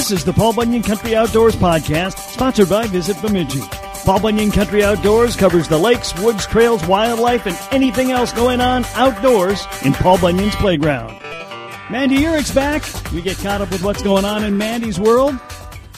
This is the Paul Bunyan Country Outdoors Podcast, sponsored by Visit Bemidji. Paul Bunyan Country Outdoors covers the lakes, woods, trails, wildlife, and anything else going on outdoors in Paul Bunyan's playground. Mandy Uhrich's back. We get caught up with what's going on in Mandy's world.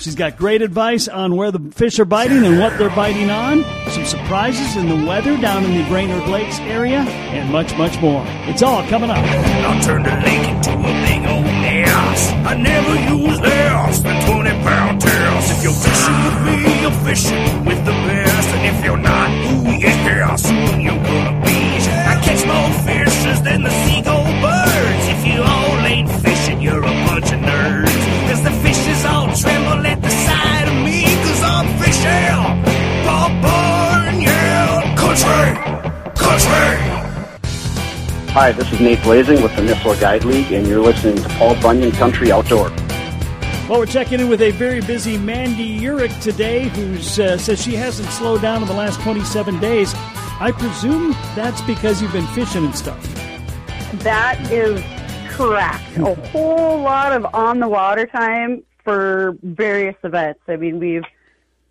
She's got great advice on where the fish are biting and what they're biting on, some surprises in the weather down in the Brainerd Lakes area, and much, much more. It's all coming up. I'll turn the lake into a big old I never use less than 20 pound test. If you're fishing with me, you're fishing with the best. And if you're not, ooh, yeah, soon you're gonna be. I catch more fishes than the seagull birds. If you all ain't fishing, you're a bunch of nerds. Cause the fishes all tremble at the sight of me. Cause I'm fishing. Paul Bunyan Country. Country. Hi, this is Nate Blazing with the Nisswa Guide League, and you're listening to Paul Bunyan Country Outdoor. Well, we're checking in with a very busy Mandy Uhrich today, who uh, says she hasn't slowed down in the last 27 days. I presume that's because you've been fishing and stuff. That is correct. A whole lot of on the water time for various events. I mean, we've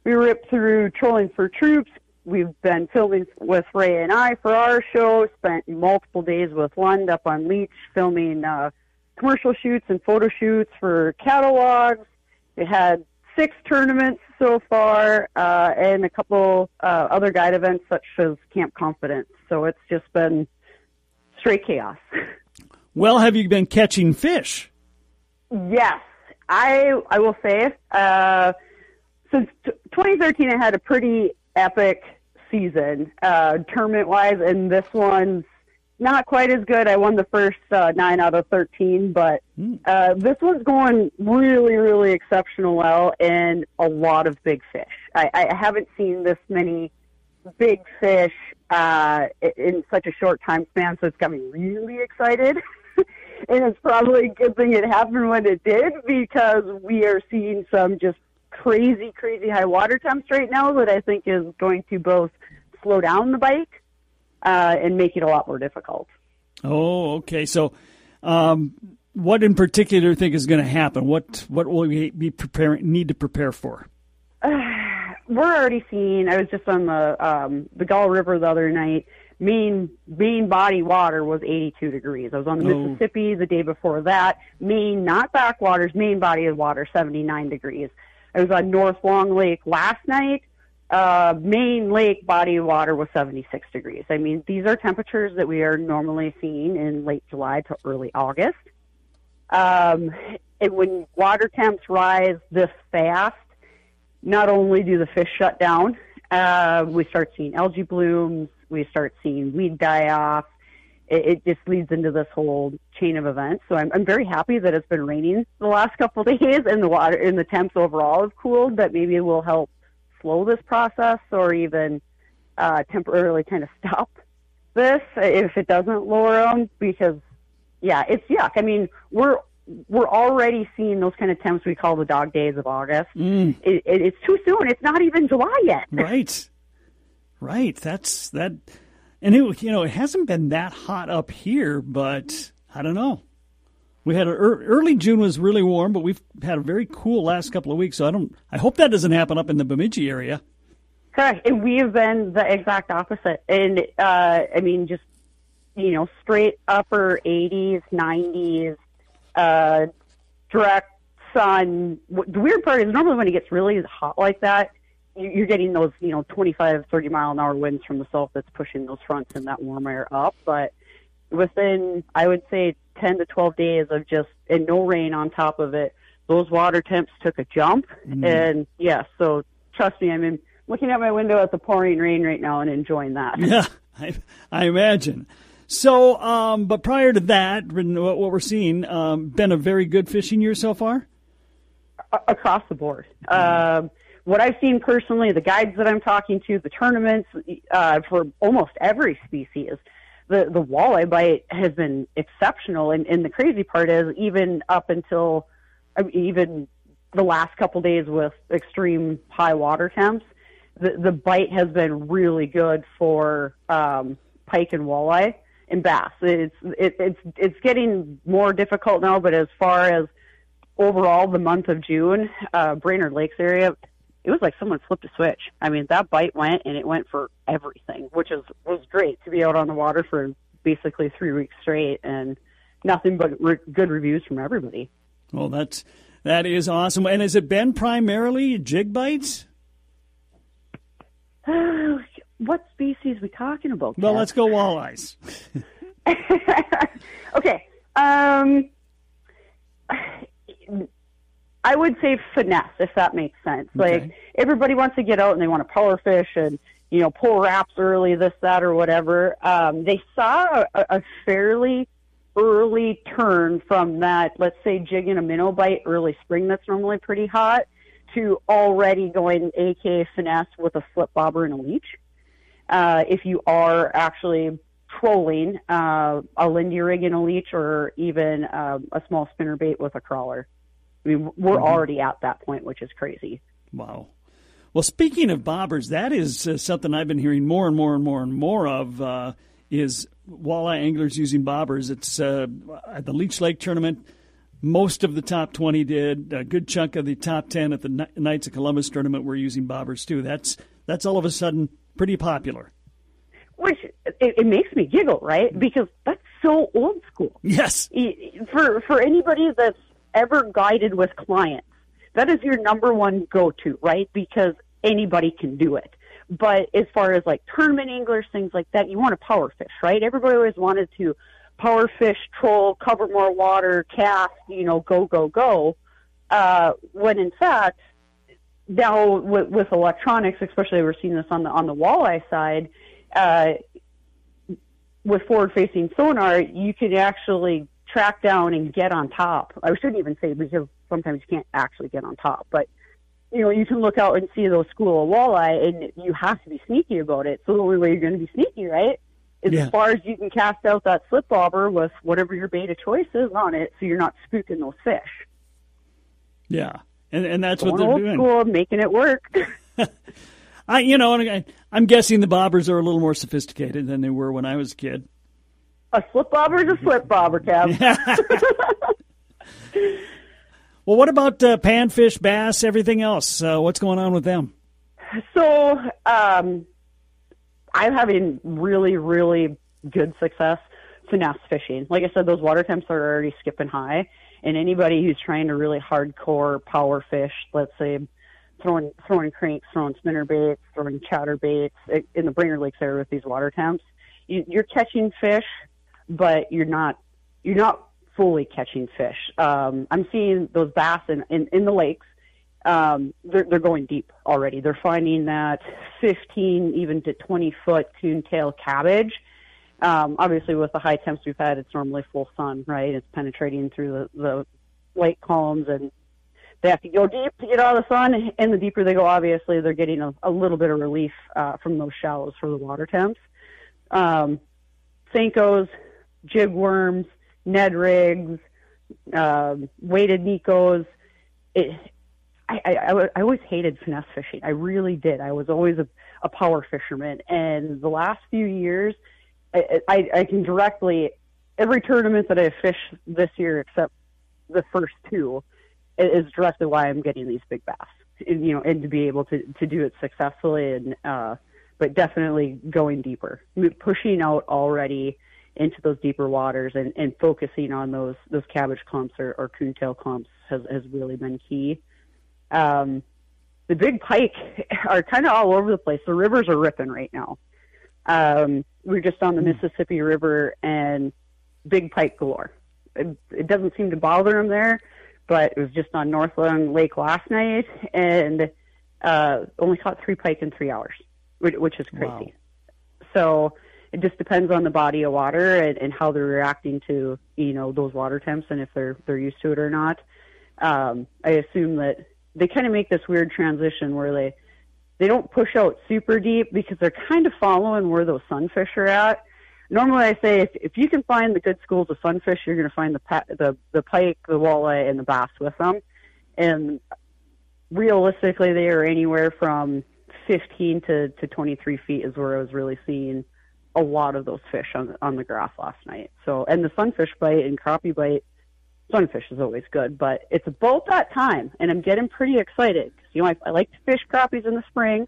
we ripped through trolling for troops. We've been filming with Ray and I for our show. Spent multiple days with Lund up on Leech filming uh, commercial shoots and photo shoots for catalogs. We had six tournaments so far, uh, and a couple uh, other guide events such as Camp Confidence. So it's just been straight chaos. Well, have you been catching fish? Yes, I I will say uh, since t- 2013, I had a pretty epic season uh, tournament wise, and this one's not quite as good. I won the first uh, nine out of 13, but uh, this one's going really, really exceptional well, and a lot of big fish. I, I haven't seen this many big fish uh, in such a short time span, so it's got me really excited. and it's probably a good thing it happened when it did because we are seeing some just crazy, crazy high water temps right now that I think is going to both slow down the bike uh, and make it a lot more difficult. Oh, okay. So, um, what in particular you think is going to happen? What what will we be preparing need to prepare for? We're already seeing. I was just on the um, the Gull River the other night. Main main body water was 82 degrees. I was on the Oh. Mississippi the day before that. Main, not backwaters, main body of water 79 degrees. I was on North Long Lake last night. Uh, main lake body of water was 76 degrees. I mean, these are temperatures that we are normally seeing in late July to early August. Um, and when water temps rise this fast, not only do the fish shut down, uh, we start seeing algae blooms, we start seeing weed die off. It, it just leads into this whole chain of events. So I'm, I'm very happy that it's been raining the last couple of days and the water and the temps overall have cooled. That maybe it will help slow this process or even uh, temporarily kind of stop this if it doesn't lower them because yeah, it's yuck. I mean, we're we're already seeing those kind of temps we call the dog days of August. Mm, It, it, it's too soon. It's not even July yet. right, right. That's that, and it you know it hasn't been that hot up here, but I don't know. We had a, ear- early June was really warm, but we've had a very cool last couple of weeks. So I don't. I hope that doesn't happen up in the Bemidji area. Correct. And we have been the exact opposite. And uh, I mean, just you know, straight upper 80s, 90s, uh, direct sun. The weird part is normally when it gets really hot like that, you're getting those you know 25, 30 mile an hour winds from the south that's pushing those fronts and that warm air up. But within, I would say, 10 to 12 days of just and no rain on top of it, those water temps took a jump. And yeah, so trust me, I'm in, looking out my window at the pouring rain right now and enjoying that. Yeah, I, I imagine. So, um, but prior to that, what we're seeing, um, been a very good fishing year so far. across the board. Um, what I've seen personally, the guides that I'm talking to, the tournaments uh, for almost every species, the the walleye bite has been exceptional. And, and the crazy part is, even up until even the last couple days with extreme high water temps, the the bite has been really good for um, pike and walleye and bass. It's it, it's it's getting more difficult now, but as far as overall, the month of June, uh, Brainerd Lakes area, it was like someone flipped a switch. I mean, that bite went and it went for everything, which is was great to be out on the water for basically three weeks straight and nothing but re- good reviews from everybody. Well, that's that is awesome. And has it been primarily jig bites? what species we talking about? Well, let's go walleyes. okay. Um, I would say finesse, if that makes sense. Okay. Like everybody wants to get out and they want to power fish and you know pull wraps early, this, that, or whatever. Um, they saw a, a fairly early turn from that, let's say, jig and a minnow bite early spring that's normally pretty hot to already going AK finesse with a slip bobber and a leech. Uh, if you are actually trolling uh, a Lindy rig and a leech or even um, a small spinner bait with a crawler. I mean, we're Mm-hmm. already at that point, which is crazy. Wow. Well, speaking of bobbers, that is uh, something I've been hearing more and more and more and more of. Uh, is walleye anglers using bobbers? It's uh, at the Leech Lake tournament. Most of the top twenty did. A good chunk of the top ten at the Knights of Columbus tournament were using bobbers too. That's that's all of a sudden pretty popular. Which it, it makes me giggle, right? Because that's so old school. Yes. For for anybody that's ever guided with clients, that is your number one go-to, right? Because anybody can do it. But as far as like tournament anglers, things like that, you want to power fish, right? Everybody always wanted to power fish, troll, cover more water, cast, you know, go, go, go. Uh, when in fact, now with, with electronics, especially we're seeing this on the on the walleye side, uh, with forward-facing sonar, you can actually track down and get on top. I shouldn't even say because sometimes you can't actually get on top, but you know you can look out and see those school of walleye, and you have to be sneaky about it. So the only way you're going to be sneaky, right, is Yeah. as far as you can cast out that slip bobber with whatever your bait of choice is on it, so you're not spooking those fish. Yeah. And and that's what Going they're old doing. school, making it work. I you know, I, I'm guessing the bobbers are a little more sophisticated than they were when I was a kid. A slip bobber is a slip bobber, Kev. Well, what about uh, panfish, bass, everything else? Uh, what's going on with them? So, um, I'm having really, really good success finesse fishing. Like I said, those water temps are already skipping high, and anybody who's trying to really hardcore power fish, let's say throwing throwing cranks, throwing spinner baits, throwing chatter baits in the Brainerd Lakes area with these water temps, you, you're catching fish, but you're not you're not fully catching fish. Um, I'm seeing those bass in, in, in the lakes um, they're, they're going deep already. They're finding that 15, even to 20 foot coontail cabbage. Um, obviously, with the high temps we've had, it's normally full sun, right? It's penetrating through the, the lake columns, and they have to go deep to get out of the sun. And the deeper they go, obviously, they're getting a, a little bit of relief uh, from those shallows for the water temps. Um, Senkos, jig worms, Ned rigs, um, weighted Nekos. It, I, I, I, I always hated finesse fishing. I really did. I was always a, a power fisherman. And the last few years, I, I, I can directly, every tournament that I fished this year except the first two is directly why I'm getting these big bass. And, you know, and to be able to, to do it successfully and, uh, but definitely going deeper, pushing out already into those deeper waters and, and focusing on those, those cabbage clumps or, or coontail clumps has, has really been key um, the big pike are kind of all over the place. The rivers are ripping right now. Um, we're just on the Mississippi River and big pike galore. It, it doesn't seem to bother them there, but it was just on North Long Lake last night and uh, only caught three pike in three hours, which, which is crazy. Wow. So it just depends on the body of water and, and how they're reacting to you know those water temps and if they're they're used to it or not. Um, I assume that they kind of make this weird transition where they they don't push out super deep because they're kind of following where those sunfish are at. Normally, I say if, if you can find the good schools of sunfish, you're going to find the the the pike, the walleye, and the bass with them. And realistically, they are anywhere from 15 to, to 23 feet is where I was really seeing a lot of those fish on on the grass last night. So, and the sunfish bite and crappie bite sunfish is always good, but it's about that time, and I'm getting pretty excited. 'Cause, You know, I, I like to fish crappies in the spring.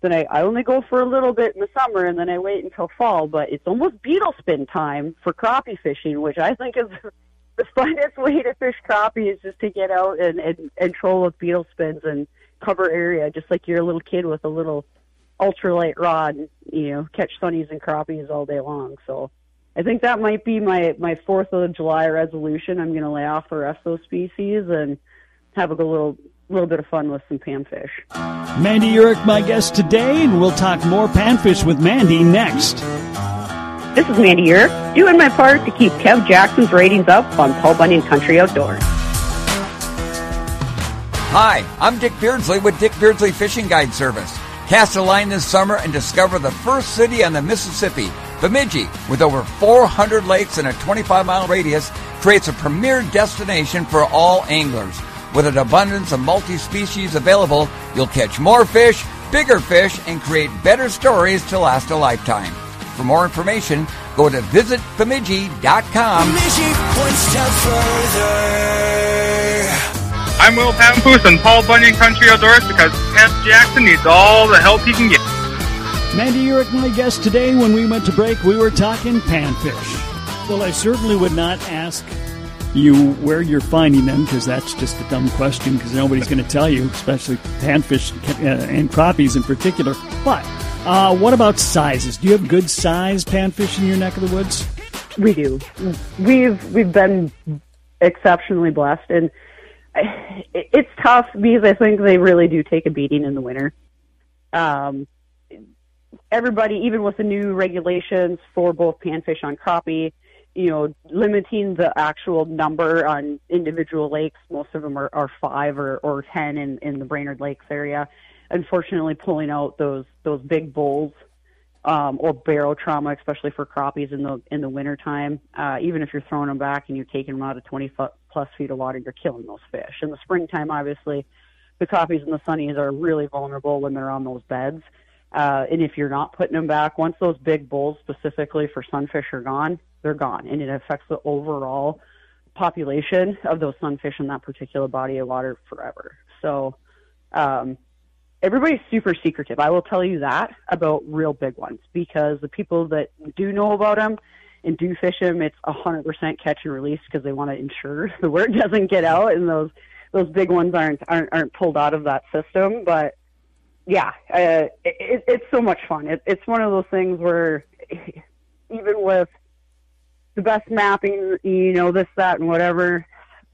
Then I, I only go for a little bit in the summer, and then I wait until fall. But it's almost beetle spin time for crappie fishing, which I think is the funnest way to fish crappie is just to get out and, and, and troll with beetle spins and cover area, just like you're a little kid with a little ultralight rod, and, you know, catch sunnies and crappies all day long. So I think that might be my my Fourth of July resolution. I'm going to lay off the rest of those species and have a little little bit of fun with some panfish. Mandy Uhrich, my guest today, and we'll talk more panfish with Mandy next. This is Mandy Uhrich, doing my part to keep Kev Jackson's ratings up on Paul Bunyan Country Outdoors. Hi, I'm Dick Beardsley with Dick Beardsley Fishing Guide Service. Cast a line this summer and discover the first city on the Mississippi. Bemidji, with over 400 lakes in a 25 mile radius, creates a premier destination for all anglers. With an abundance of multi species available, you'll catch more fish, bigger fish, and create better stories to last a lifetime. For more information, go to visitbemidji.com. further. I'm Will Pampus and Paul Bunyan Country Outdoors because Kev Jackson needs all the help he can get. Mandy Uhrich, my guest today. When we went to break, we were talking panfish. Well, I certainly would not ask you where you're finding them because that's just a dumb question because nobody's going to tell you, especially panfish uh, and crappies in particular. But uh, what about sizes? Do you have good size panfish in your neck of the woods? We do. We've we've been exceptionally blessed, and I- it's tough because I think they really do take a beating in the winter. Um, everybody, even with the new regulations for both panfish on crappie, you know, limiting the actual number on individual lakes. Most of them are, are five or, or ten in, in the Brainerd Lakes area. Unfortunately, pulling out those those big bulls um, or barotrauma, especially for crappies in the in the wintertime. Uh, even if you're throwing them back and you're taking them out of 20 foot plus feet of water, you're killing those fish. In the springtime, obviously, the crappies and the sunnies are really vulnerable when they're on those beds. Uh, and if you're not putting them back, once those big bulls specifically for sunfish are gone, they're gone, and it affects the overall population of those sunfish in that particular body of water forever. So, um, everybody's super secretive. I will tell you that about real big ones because the people that do know about them and do fish them, it's a hundred percent catch and release because they want to ensure the word doesn't get out and those those big ones aren't aren't, aren't pulled out of that system. But yeah, uh, it, it's so much fun. It, it's one of those things where even with the best mapping, you know, this, that, and whatever,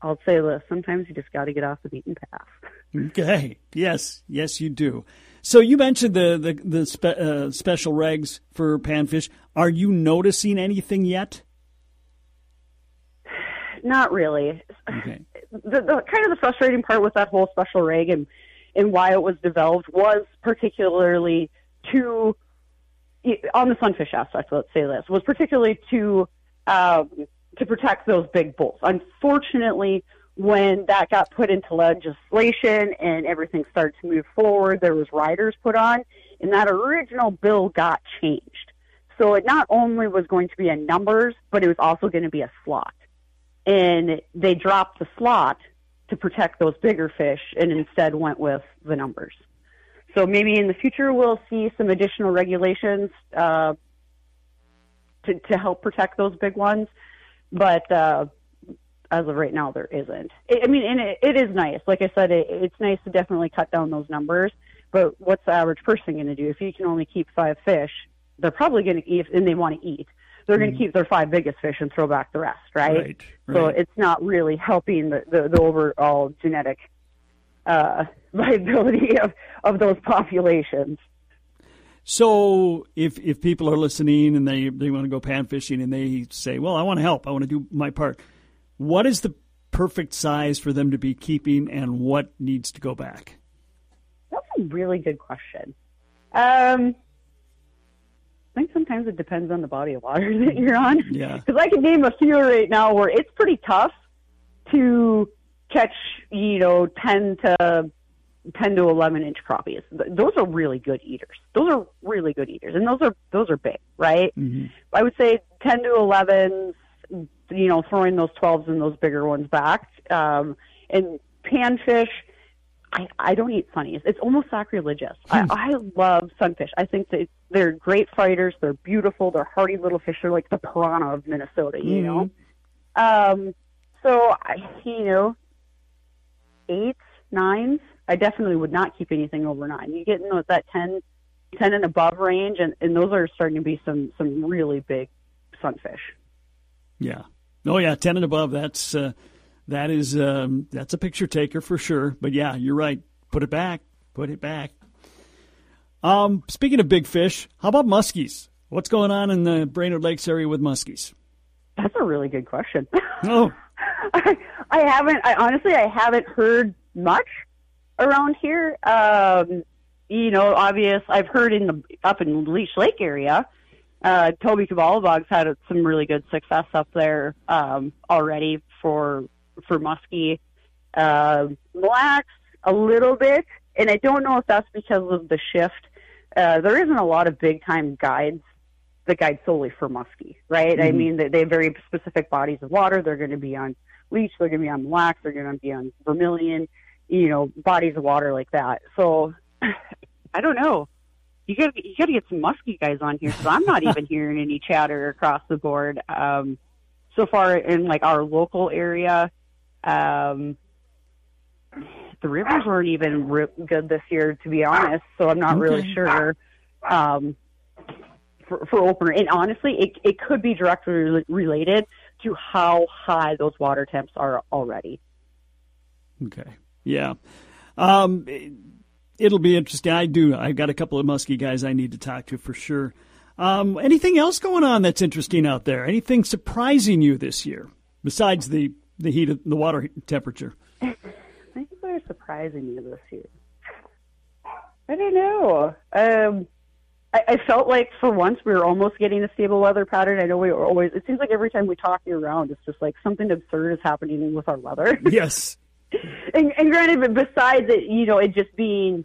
I'll say this: sometimes you just got to get off the beaten path. Okay. Yes. Yes, you do. So you mentioned the the, the spe- uh, special regs for panfish. Are you noticing anything yet? Not really. Okay. the, the kind of the frustrating part with that whole special reg and and why it was developed was particularly to on the sunfish aspect. Let's say this was particularly to um, to protect those big bulls. Unfortunately, when that got put into legislation and everything started to move forward, there was riders put on, and that original bill got changed. So it not only was going to be a numbers, but it was also going to be a slot and they dropped the slot to protect those bigger fish and instead went with the numbers. So maybe in the future we'll see some additional regulations uh, to to help protect those big ones, but uh, as of right now there isn't. I mean, and it, it is nice. Like I said, it, it's nice to definitely cut down those numbers. But what's the average person going to do if you can only keep five fish? They're probably going to eat, and they want to eat they're going to keep their five biggest fish and throw back the rest, right? Right, So it's not really helping the, the, the overall genetic uh, viability of, of those populations. So if if people are listening and they they want to go pan fishing and they say, "Well, I want to help. I want to do my part." What is the perfect size for them to be keeping and what needs to go back? That's a really good question. Um, I think sometimes it depends on the body of water that you're on. Yeah. Because I can name a few right now where it's pretty tough to catch, you know, 10 to 10 to 11 inch crappies. Those are really good eaters. Those are really good eaters. And those are, those are big, right? I would say 10 to 11, you know, throwing those 12s and those bigger ones back. Um, and panfish, I, I don't eat funnies. It's almost sacrilegious. I, I love sunfish. I think that they're great fighters. They're beautiful. They're hardy little fish. They're like the piranha of Minnesota, you know? Um, so, I, you know, eights, nines, I definitely would not keep anything over nine. You get in those, that 10, 10 and above range, and, and those are starting to be some, some really big sunfish. Yeah. Oh yeah, ten and above. That's uh, that is um, that's a picture taker for sure. But yeah, you're right. Put it back. Put it back. Um, speaking of big fish, how about muskies? What's going on in the Brainerd Lakes area with muskies? That's a really good question. Oh, I, I haven't. I honestly, I haven't heard much around here. Um, you know, obvious. I've heard in the up in Leech Lake area. Uh, Toby Kvalevog's had some really good success up there um, already for for muskie. Uh, Lacs a little bit, and I don't know if that's because of the shift. Uh, there isn't a lot of big time guides that guide solely for muskie, right? I mean, they, they have very specific bodies of water. They're going to be on leech. They're going to be on Mille They're going to be on vermilion. You know, bodies of water like that. So, I don't know. You got you got to get some muskie guys on here because I'm not even hearing any chatter across the board. Um, so far in like our local area, um, the rivers weren't even re- good this year, to be honest. So I'm not really sure um, for, for opener. And honestly, it it could be directly re- related to how high those water temps are already. okay. Yeah. Um, it'll be interesting. I do. I've got a couple of muskie guys I need to talk to for sure. Um, anything else going on that's interesting out there? Anything surprising you this year besides the the heat of the water temperature? I think they're surprising me this year. I don't know. Um, I, I felt like for once we were almost getting a stable weather pattern. I know we were always. It seems like every time we talk year round, it's just like something absurd is happening with our weather. Yes. and, and granted, but besides it, you know, it just being,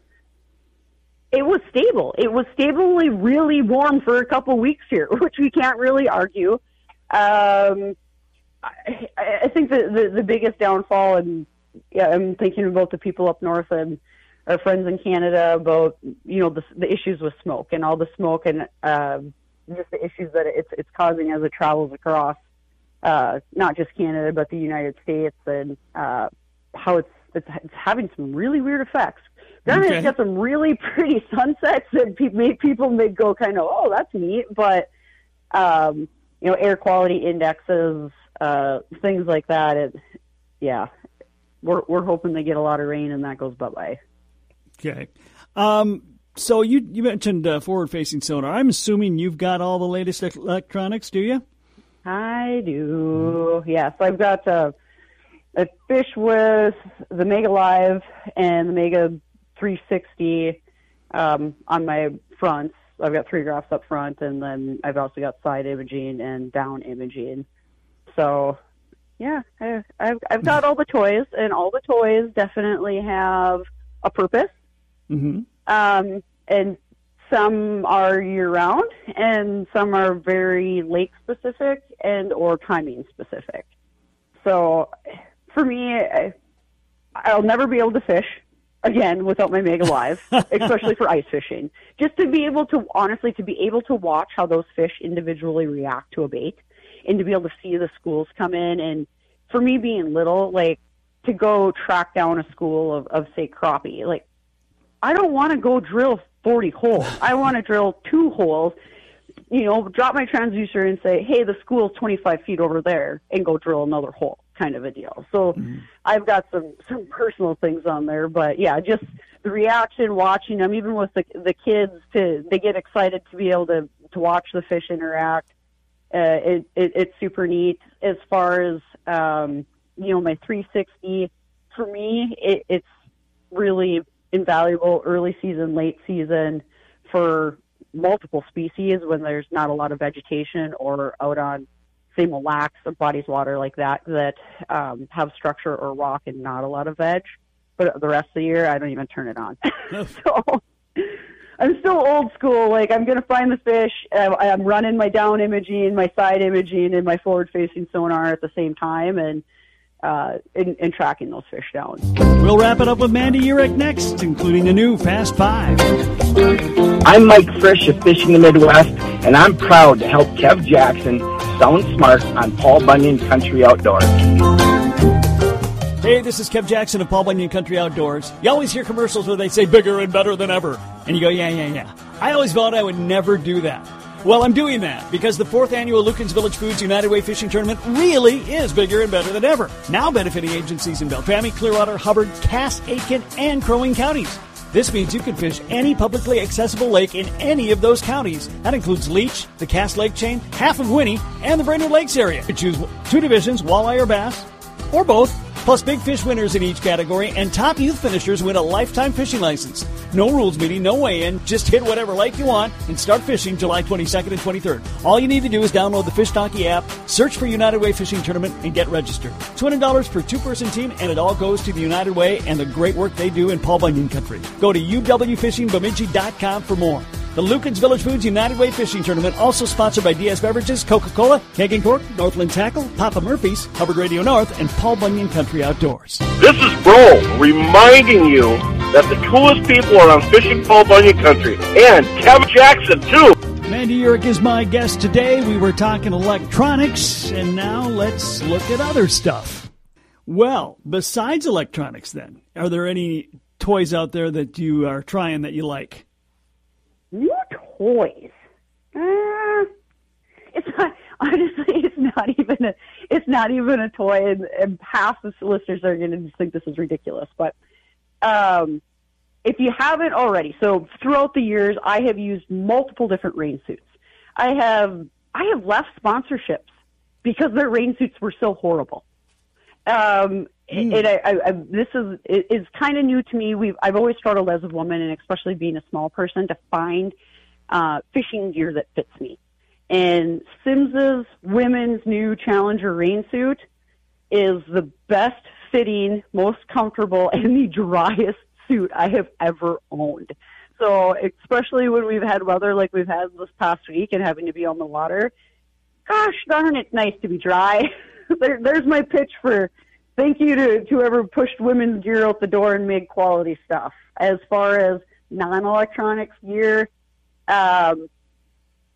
it was stable. It was stably really warm for a couple weeks here, which we can't really argue. Um, I, I think the, the the biggest downfall, and yeah, I'm thinking about the people up north and our friends in Canada about you know the the issues with smoke and all the smoke and um, just the issues that it's it's causing as it travels across uh, not just Canada but the United States and uh, how it's, it's it's having some really weird effects. Then Okay. it's got some really pretty sunsets that pe- make people may go kind of oh that's neat, but um, you know air quality indexes, uh, things like that. It, yeah, we're we're hoping they get a lot of rain and that goes bye bye. Okay. Um, so you you mentioned uh, forward facing sonar. I'm assuming you've got all the latest electronics, do you? I do. Yes, I've got uh, a fish with the Mega Live and the Mega 360 um, on my fronts. I've got three graphs up front, and then I've also got side imaging and down imaging. So, yeah, I, I've I've got all the toys, and all the toys definitely have a purpose. Mm-hmm. Um, and some are year round and some are very lake specific and or timing specific. So for me, I, I'll never be able to fish again without my Mega Live, especially for ice fishing. Just to be able to, honestly, to be able to watch how those fish individually react to a bait and to be able to see the schools come in. And for me being little, like to go track down a school of, of say crappie, like I don't want to go drill 40 holes. I want to drill two holes, you know, drop my transducer and say, hey, the school's 25 feet over there and go drill another hole kind of a deal. So I've got some, some personal things on there, but yeah, just the reaction watching them, even with the, the kids to, they get excited to be able to, to watch the fish interact. Uh, it, it, it's super neat as far as, um, you know, my 360 for me, it, it's really invaluable early season, late season for multiple species when there's not a lot of vegetation or out on say Mille Lacs or bodies of water like that that um, have structure or rock and not a lot of veg. But the rest of the year, I don't even turn it on. so I'm still old school. Like I'm gonna find the fish. I'm, I'm running my down imaging, my side imaging, and my forward facing sonar at the same time, and uh, in, in tracking those fish down. We'll wrap it up with Mandy Uhrich next, including the new Fast Five. I'm Mike Frisch of Fishing the Midwest, and I'm proud to help Kev Jackson sound smart on Paul Bunyan Country Outdoors. Hey, this is Kev Jackson of Paul Bunyan Country Outdoors. You always hear commercials where they say bigger and better than ever. And you go, yeah, yeah, yeah. I always thought I would never do that. Well, I'm doing that because the fourth annual Lueken's Village Foods United Way Fishing Tournament really is bigger and better than ever. Now benefiting agencies in Beltrami, Clearwater, Hubbard, Cass, Aitkin, and Crow Wing counties. This means you can fish any publicly accessible lake in any of those counties. That includes Leech, the Cass Lake Chain, half of Winnie, and the Brainerd Lakes area. You choose two divisions, walleye or bass, or both, plus big fish winners in each category, and top youth finishers win a lifetime fishing license. No rules meeting, no weigh in, just hit whatever lake you want and start fishing July 22nd and 23rd. All you need to do is download the Fish Donkey app, search for United Way Fishing Tournament, and get registered. $200 per two person team, and it all goes to the United Way and the great work they do in Paul Bunyan Country. Go to uwfishingbemidji.com for more. The Lueken's Village Foods United Way Fishing Tournament, also sponsored by DS Beverages, Coca Cola, Keg and Cork, Northland Tackle, Papa Murphy's, Hubbard Radio North, and Paul Bunyan Country Outdoors. This is Bro reminding you that the coolest people are on Fishing Paul Bunyan Country. And Kevin Jackson, too. Mandy Uhrich is my guest today. We were talking electronics, and now let's look at other stuff. Well, besides electronics, then, are there any toys out there that you are trying that you like? New toys. Uh, it's not honestly. It's not even a. It's not even a toy, and, and half the listeners are going to just think this is ridiculous. But um, if you haven't already, so throughout the years, I have used multiple different rain suits. I have I have left sponsorships because their rain suits were so horrible. Um, Hmm. and I, I, I, this is it is kind of new to me. We've I've always struggled as a woman, and especially being a small person, to find uh, fishing gear that fits me. And Simms's women's new Challenger rain suit is the best fitting, most comfortable, and the driest suit I have ever owned. So, especially when we've had weather like we've had this past week and having to be on the water, gosh darn, it's nice to be dry. there, there's my pitch for thank you to, to whoever pushed women's gear out the door and made quality stuff. As far as non-electronics gear, um,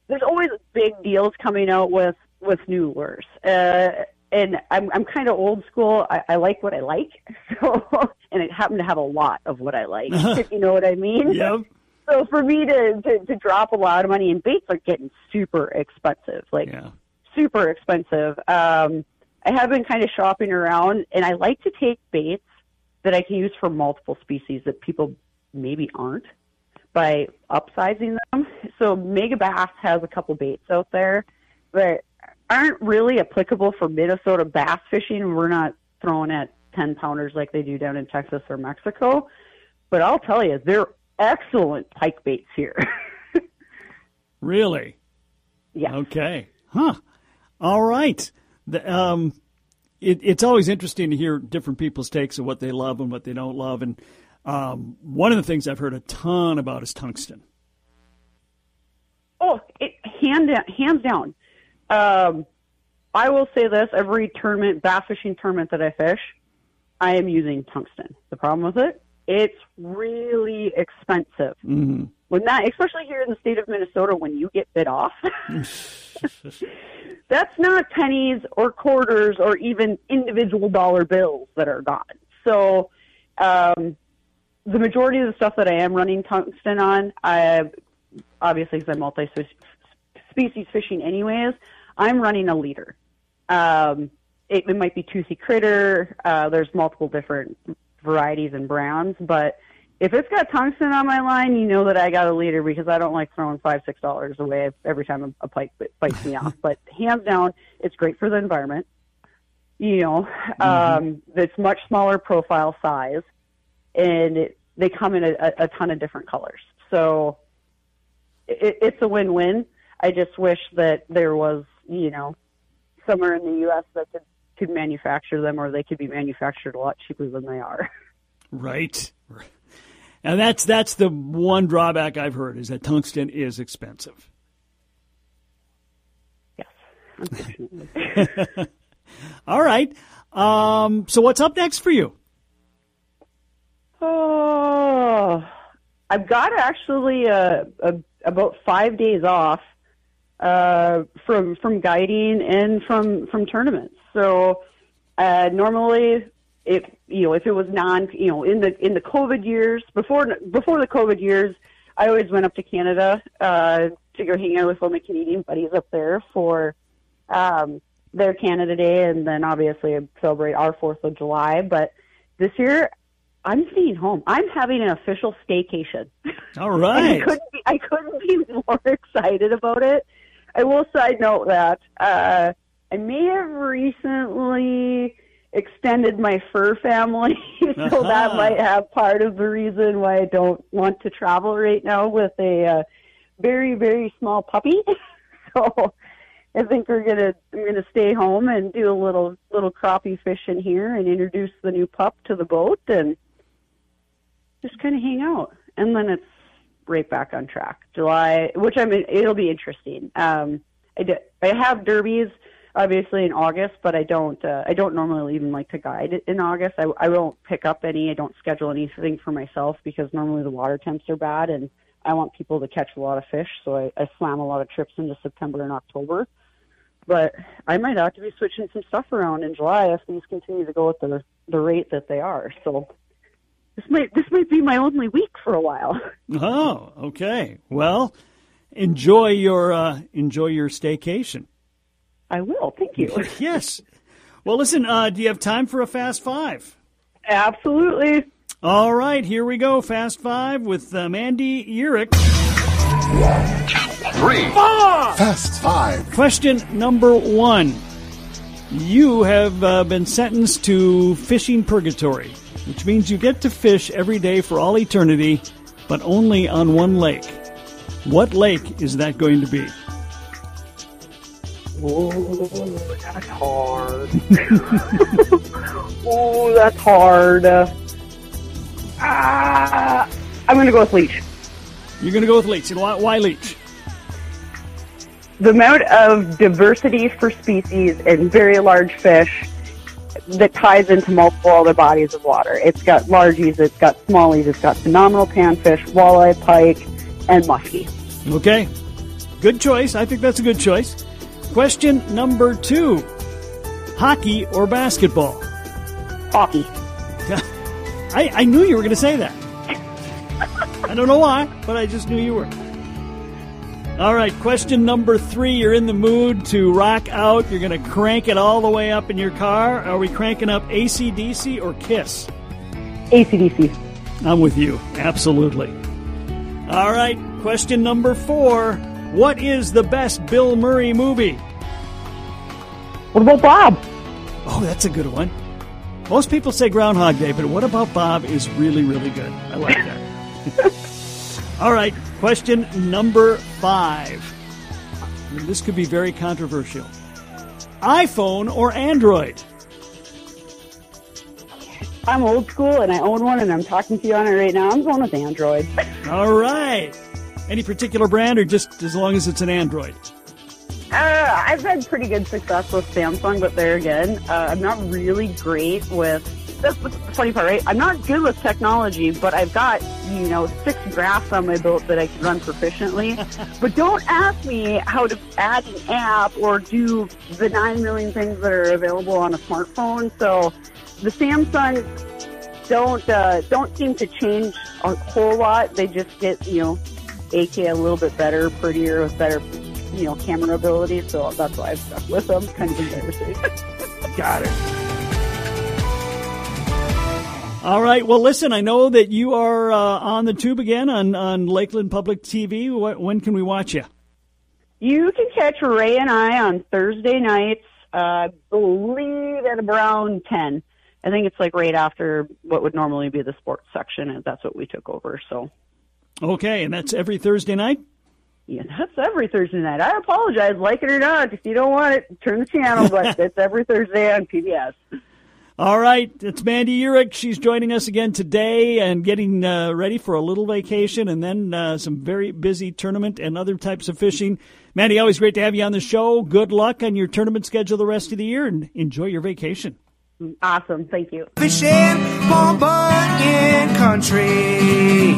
there's always big deals coming out with with new lures. Uh, and I'm I'm kind of old school. I, I like what I like, so and I happen to have a lot of what I like. if you know what I mean. Yep. So for me to, to to drop a lot of money and baits are getting super expensive, like Yeah. super expensive. Um, I have been kind of shopping around, and I like to take baits that I can use for multiple species that people maybe aren't by upsizing them. So Megabass has a couple baits out there that aren't really applicable for Minnesota bass fishing. We're not throwing at 10 pounders like they do down in Texas or Mexico. But I'll tell you, they're excellent pike baits here. Really? yeah. Okay. Huh. All right. The, um, it, it's always interesting to hear different people's takes of what they love and what they don't love. And um, one of the things I've heard a ton about is tungsten. Oh, it, hand down, hands down. Um, I will say this: every tournament, bass fishing tournament that I fish, I am using tungsten. The problem with it, it's really expensive. Mm-hmm. When that, especially here in the state of Minnesota, when you get bit off, that's not pennies or quarters or even individual dollar bills that are gone. So, um, the majority of the stuff that I am running tungsten on, I obviously because I'm multi-species fishing anyways, I'm running a leader. Um, it, it might be toothy critter. Uh, there's multiple different varieties and brands, but if it's got tungsten on my line, you know that I got a leader because I don't like throwing five, six dollars away every time a, pipe bites me off. But hands down, it's great for the environment. You know, um, it's much smaller profile size, and it, they come in a, a, a ton of different colors. So it, it's a win-win. I just wish that there was, you know, somewhere in the U.S. that could could manufacture them, or they could be manufactured a lot cheaper than they are. Right. And that's that's the one drawback I've heard is that tungsten is expensive. Yes, unfortunately. All right. Um, so what's up next for you? oh, I've got actually uh a, about five days off uh, from from guiding and from from tournaments. So uh, normally, if you know, if it was non, you know, in the in the COVID years before before the COVID years, I always went up to Canada uh, to go hang out with all my Canadian buddies up there for um, their Canada Day, and then obviously celebrate our Fourth of July. But this year, I'm staying home. I'm having an official staycation. All right. I couldn't be, I couldn't be more excited about it. I will side note that uh, I may have recently extended my fur family, so Uh-huh. that might have part of the reason why I don't want to travel right now with a uh, very very small puppy. so I think we're gonna I'm gonna stay home and do a little little crappie fishing here and introduce the new pup to the boat and just kind of hang out. And then it's right back on track. July, which I mean, it'll be interesting. Um, I do, I have derbies obviously in August, but I don't uh, I don't normally even like to guide in August. I I won't pick up any. I don't schedule anything for myself because normally the water temps are bad and I want people to catch a lot of fish, so I, I slam a lot of trips into September and October. But I might have to be switching some stuff around in July if these continue to go at the the rate that they are. So this might this might be my only week for a while. Oh, okay. Well, enjoy your uh, enjoy your staycation. I will. Thank you. yes. Well, listen. Uh, do you have time for a fast five? Absolutely. All right, here we go. Fast five with uh, Mandy Uhrich. Three. Fast five. Question number one. You have uh, been sentenced to fishing purgatory, which means you get to fish every day for all eternity, but only on one lake. What lake is that going to be? Oh, that's hard. oh, that's hard. Uh, ah, I'm going to go with Leech. You're going to go with Leech. Why, why Leech? The amount of diversity for species and very large fish that ties into multiple other bodies of water. It's got largies, it's got smallies, it's got phenomenal panfish, walleye, pike, and muskie. Okay. Good choice. I think that's a good choice. Question number two Hockey or basketball? Hockey. I, I knew you were going to say that. I don't know why, but I just knew you were. All right, question number three. You're in the mood to rock out. You're going to crank it all the way up in your car. Are we cranking up ACDC or Kiss? ACDC. I'm with you. Absolutely. All right, question number four. What is the best Bill Murray movie? What about Bob? Oh, that's a good one. Most people say Groundhog Day, but what about Bob is really, really good. I like that. All right, question number five. This could be very controversial. iPhone or Android? I'm old school and I own one and I'm talking to you on it right now. I'm going with Android. All right. Any particular brand or just as long as it's an Android? Uh, I've had pretty good success with Samsung, but there again, uh, I'm not really great with. That's the funny part, right? I'm not good with technology, but I've got you know six graphs on my boat that I can run proficiently. but don't ask me how to add an app or do the nine million things that are available on a smartphone. So the Samsung don't uh, don't seem to change a whole lot. They just get you know AK a little bit better, prettier, with better you know camera ability. So that's why I've stuck with them. Kind of embarrassing. Got it. All right. Well, listen, I know that you are uh, on the tube again on, on Lakeland Public TV. Wh- When can we watch you? you can catch Ray and I on Thursday nights. Uh, I believe at around ten. I think it's like right after what would normally be the sports section, and that's what we took over. So Okay, and that's every Thursday night? yeah, that's every Thursday night. I apologize, like it or not. If you don't want it, turn the channel. But it's every Thursday on PBS. All right, it's Mandy Uhrich. She's joining us again today and getting uh, ready for a little vacation and then uh, some very busy tournament and other types of fishing. Mandy, always great to have you on the show. Good luck on your tournament schedule the rest of the year and enjoy your vacation. Awesome. Thank you. Fishing Paul Bunyan Country.